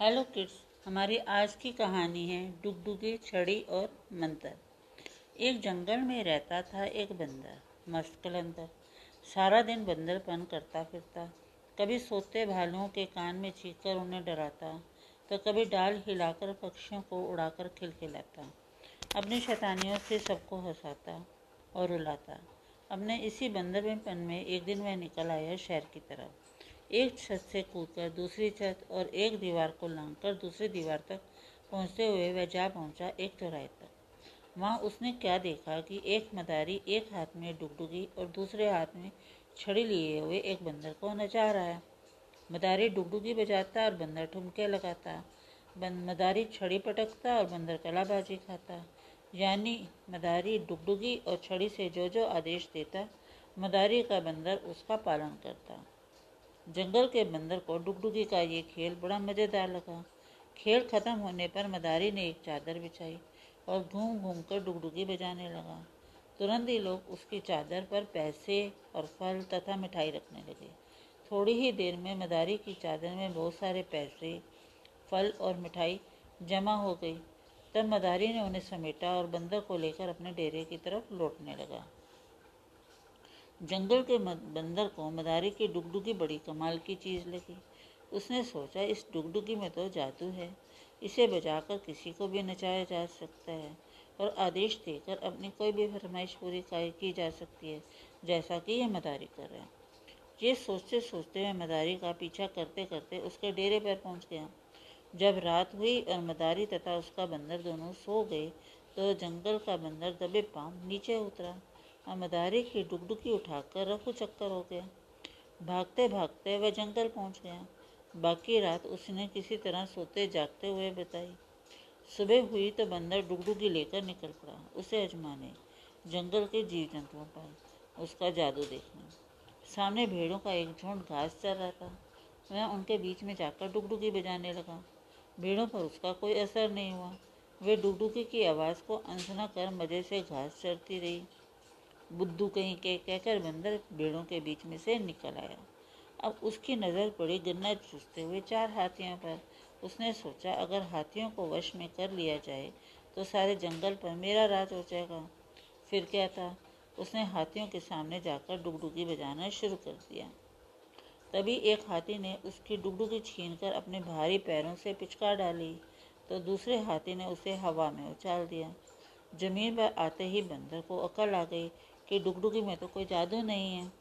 Hello kids हमारी आज की कहानी है डुगडुगी, छड़ी और मंतर। एक जंगल में रहता था एक बंदर, मस्त कलंदर। सारा दिन बंदरपन करता फिरता। कभी सोते भालुओं के कान में चीख कर उन्हें डराता तो कभी डाल हिलाकर पक्षियों को उड़ाकर खिलखिलाता। अपनी शैतानियों से सबको हंसाता और रुलाता। अपने इसी बंदरपन में एक दिन वह निकल आया शहर की तरफ़। एक छत से कूदकर दूसरी छत और एक दीवार को लांघकर दूसरी दीवार तक पहुँचते हुए वह जा पहुँचा एक चौराहे तक वहाँ उसने क्या देखा कि एक मदारी एक हाथ में डुगडुगी और दूसरे हाथ में छड़ी लिए हुए एक बंदर को नचा रहा है। मदारी डुगडुगी बजाता और बंदर ठुमके लगाता। मदारी छड़ी पटकता और बंदर कलाबाजी खाता। यानी मदारी डुगडुगी और छड़ी से जो जो आदेश देता, मदारी का बंदर उसका पालन करता। जंगल के बंदर को डुगडुगी का ये खेल बड़ा मज़ेदार लगा। खेल खत्म होने पर मदारी ने एक चादर बिछाई और घूम घूम कर डुगडुगी बजाने लगा। तुरंत ही लोग उसकी चादर पर पैसे और फल तथा मिठाई रखने लगे। थोड़ी ही देर में मदारी की चादर में बहुत सारे पैसे, फल और मिठाई जमा हो गई। तब मदारी ने उन्हें समेटा और बंदर को लेकर अपने डेरे की तरफ़ लौटने लगा। जंगल के बंदर को मदारी की डुगडुगी बड़ी कमाल की चीज़ लगी। उसने सोचा, इस डुगडुगी में तो जादू है। इसे बजाकर किसी को भी नचाया जा सकता है और आदेश देकर अपनी कोई भी फरमाइश पूरी की जा सकती है, जैसा कि यह मदारी कर रहा है। ये सोचते सोचते मैं मदारी का पीछा करते करते उसके डेरे पर पहुँच गया। जब रात हुई और मदारी तथा उसका बंदर दोनों सो गए तो जंगल का बंदर दबे पाँव नीचे उतरा। मदारी की डुगडुगी उठाकर रफू चक्कर हो गया। भागते भागते वह जंगल पहुँच गया। बाकी रात उसने किसी तरह सोते जागते हुए बताई। सुबह हुई तो बंदर डुगडुगी लेकर निकल पड़ा। उसे अजमाने जंगल के जीव जंतुओं पर उसका जादू देखने। सामने भेड़ों का एक झुंड घास चल रहा था। वह उनके बीच में जाकर डुगडुगी बजाने लगा। भेड़ों पर उसका कोई असर नहीं हुआ। वे डुगडुगी की आवाज़ को अनसुना कर मज़े से घास चढ़ती रही। बुद्धू कहीं के कहकर बंदर भेड़ों के बीच में से निकल आया। अब उसकी नज़र पड़ी गन्ना चूसते हुए चार हाथियों पर। उसने सोचा, अगर हाथियों को वश में कर लिया जाए तो सारे जंगल पर मेरा राज हो जाएगा। फिर क्या था? उसने हाथियों के सामने जाकर डुगडुगी बजाना शुरू कर दिया। तभी एक हाथी ने उसकी डुगडुगी छीन कर अपने भारी पैरों से पिचका डाली तो दूसरे हाथी ने उसे हवा में उछाल दिया। ज़मीन पर आते ही बंदर को अकल आ गई कि डुगडुगी में तो कोई जादू नहीं है।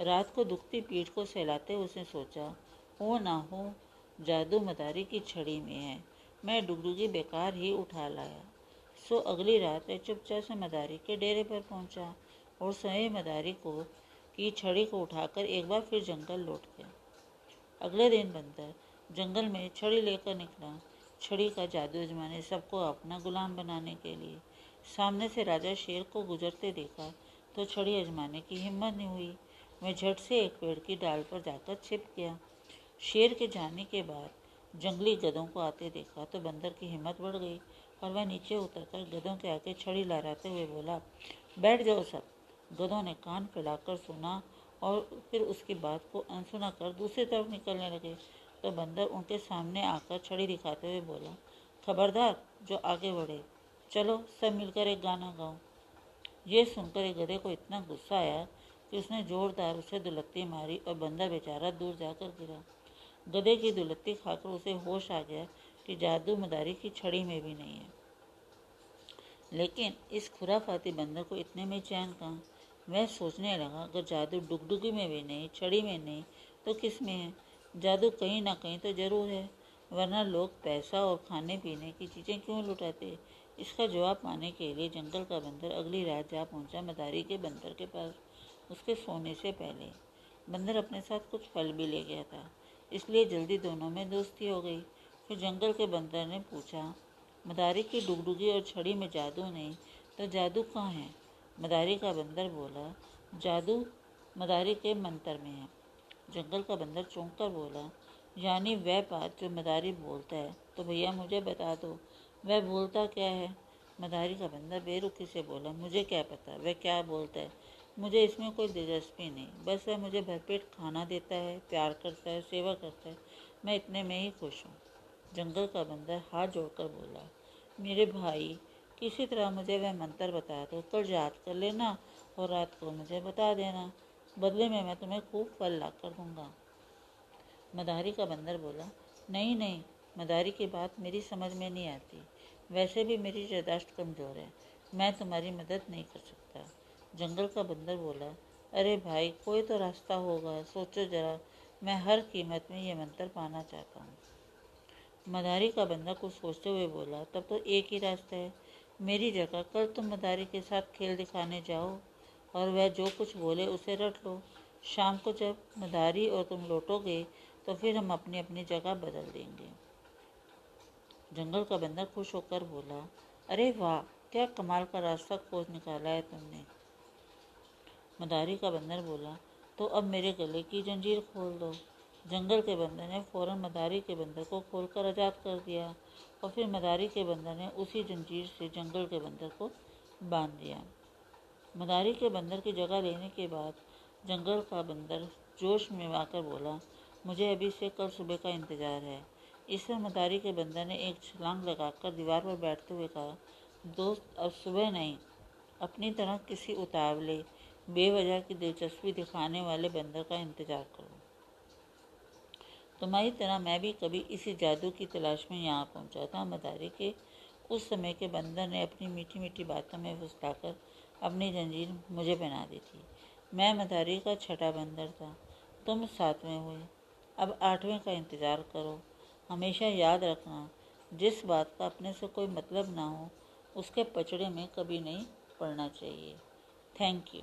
रात को दुखती पीठ को सहलाते उसने सोचा, हो ना हो जादू मदारी की छड़ी में है। मैं डुगडुगी बेकार ही उठा लाया। सो अगली रात वह चुपचाप से मदारी के डेरे पर पहुँचा और स्वयं मदारी को, की छड़ी को उठाकर एक बार फिर जंगल लौट गया। अगले दिन बंदर जंगल में छड़ी लेकर निकला। छड़ी का जादू अजमाने सबको अपना गुलाम बनाने के लिए। सामने से राजा शेर को गुजरते देखा तो छड़ी अजमाने की हिम्मत नहीं हुई। मैं झट से एक पेड़ की डाल पर जाकर छिप गया। शेर के जाने के बाद जंगली गधों को आते देखा तो बंदर की हिम्मत बढ़ गई और वह नीचे उतरकर गधों के आगे छड़ी लहराते हुए बोला, बैठ जाओ सब। गधों ने कान फैलाकर सुना और फिर उसकी बात को अनसुना कर दूसरी तरफ़ निकलने लगे। तो बंदर उनके सामने आकर छड़ी दिखाते हुए बोला, खबरदार, जो आगे बढ़े। चलो, सब मिलकर एक गाना गाओ ये सुनकर एक गधे को इतना गुस्सा आया कि उसने जोरदार उसे दुलत्ती मारी और बंदा बेचारा दूर जाकर गिरा। गधे की दुलत्ती खाकर उसे होश आ गया कि जादू मदारी की छड़ी में भी नहीं है। लेकिन इस खुराफाती बंदर को इतने में चैन कहाँ? वह सोचने लगा, अगर जादू डुगडुगी में भी नहीं, छड़ी में नहीं तो किसमें है? जादू कहीं ना कहीं तो ज़रूर है, वरना लोग पैसा और खाने पीने की चीज़ें क्यों लुटाते? इसका जवाब पाने के लिए जंगल का बंदर अगली रात जा पहुँचा मदारी के बंदर के पास, उसके सोने से पहले। बंदर अपने साथ कुछ फल भी ले गया था, इसलिए जल्दी दोनों में दोस्ती हो गई। फिर जंगल के बंदर ने पूछा, मदारी की डुगडुगी और छड़ी में जादू नहीं तो जादू कहाँ है? मदारी का बंदर बोला, जादू मदारी के मंत्र में है। जंगल का बंदर चौंक कर बोला, यानी वह बात जो मदारी बोलता है तो भैया मुझे बता दो वह बोलता क्या है? मदारी का बंदा बेरुखी से बोला, मुझे क्या पता? वह क्या बोलता है? मुझे इसमें कोई दिलचस्पी नहीं। बस वह मुझे भरपेट खाना देता है, प्यार करता है, सेवा करता है। मैं इतने में ही खुश हूँ। जंगल का बंदर हाथ जोड़कर बोला, मेरे भाई, किसी तरह मुझे वह मंत्र बता दो। कल याद कर लेना और रात को मुझे बता देना। बदले में मैं तुम्हें खूब फल ला कर दूँगा। मदारी का बंदर बोला, नहीं नहीं, मदारी की बात मेरी समझ में नहीं आती। वैसे भी मेरी यादाश्त कमज़ोर है। मैं तुम्हारी मदद नहीं कर सकता। जंगल का बंदर बोला, अरे भाई, कोई तो रास्ता होगा। सोचो जरा, मैं हर कीमत में ये मंत्र पाना चाहता हूँ। मदारी का बंदा कुछ सोचते हुए बोला, तब तो एक ही रास्ता है। मेरी जगह, कल तुम मदारी के साथ खेल दिखाने जाओ और वह जो कुछ बोले उसे रट लो। शाम को जब मदारी और तुम लौटोगे तो फिर हम अपनी अपनी जगह बदल देंगे। जंगल का बंदर खुश होकर बोला, अरे वाह, क्या कमाल का रास्ता खोज निकाला है तुमने। मदारी का बंदर बोला तो अब मेरे गले की जंजीर खोल दो। जंगल के बंदर ने फ़ौरन मदारी के बंदर को खोलकर आज़ाद कर दिया और फिर मदारी के बंदर ने उसी जंजीर से जंगल के बंदर को बाँध दिया। मदारी के बंदर की जगह लेने के बाद जंगल का बंदर जोश में आकर बोला, मुझे अभी से कल सुबह का इंतज़ार है। इस पर मदारी के बंदर ने एक छलांग लगाकर दीवार पर बैठते हुए कहा, दोस्त, अब सुबह नहीं। अपनी तरह किसी उतावले, बेवजह की दिलचस्पी दिखाने वाले बंदर का इंतज़ार करो। तुम्हारी तरह मैं भी कभी इसी जादू की तलाश में यहाँ पहुँचा था। मदारी के उस समय के बंदर ने अपनी मीठी मीठी बातों में फुसलाकर अपनी जंजीर मुझे बना दी थी। मैं मदारी का छठा बंदर था। तुम सातवें हुए। अब आठवें का इंतज़ार करो। हमेशा याद रखना, जिस बात का अपने से कोई मतलब ना हो, उसके पचड़े में कभी नहीं पड़ना चाहिए। Thank you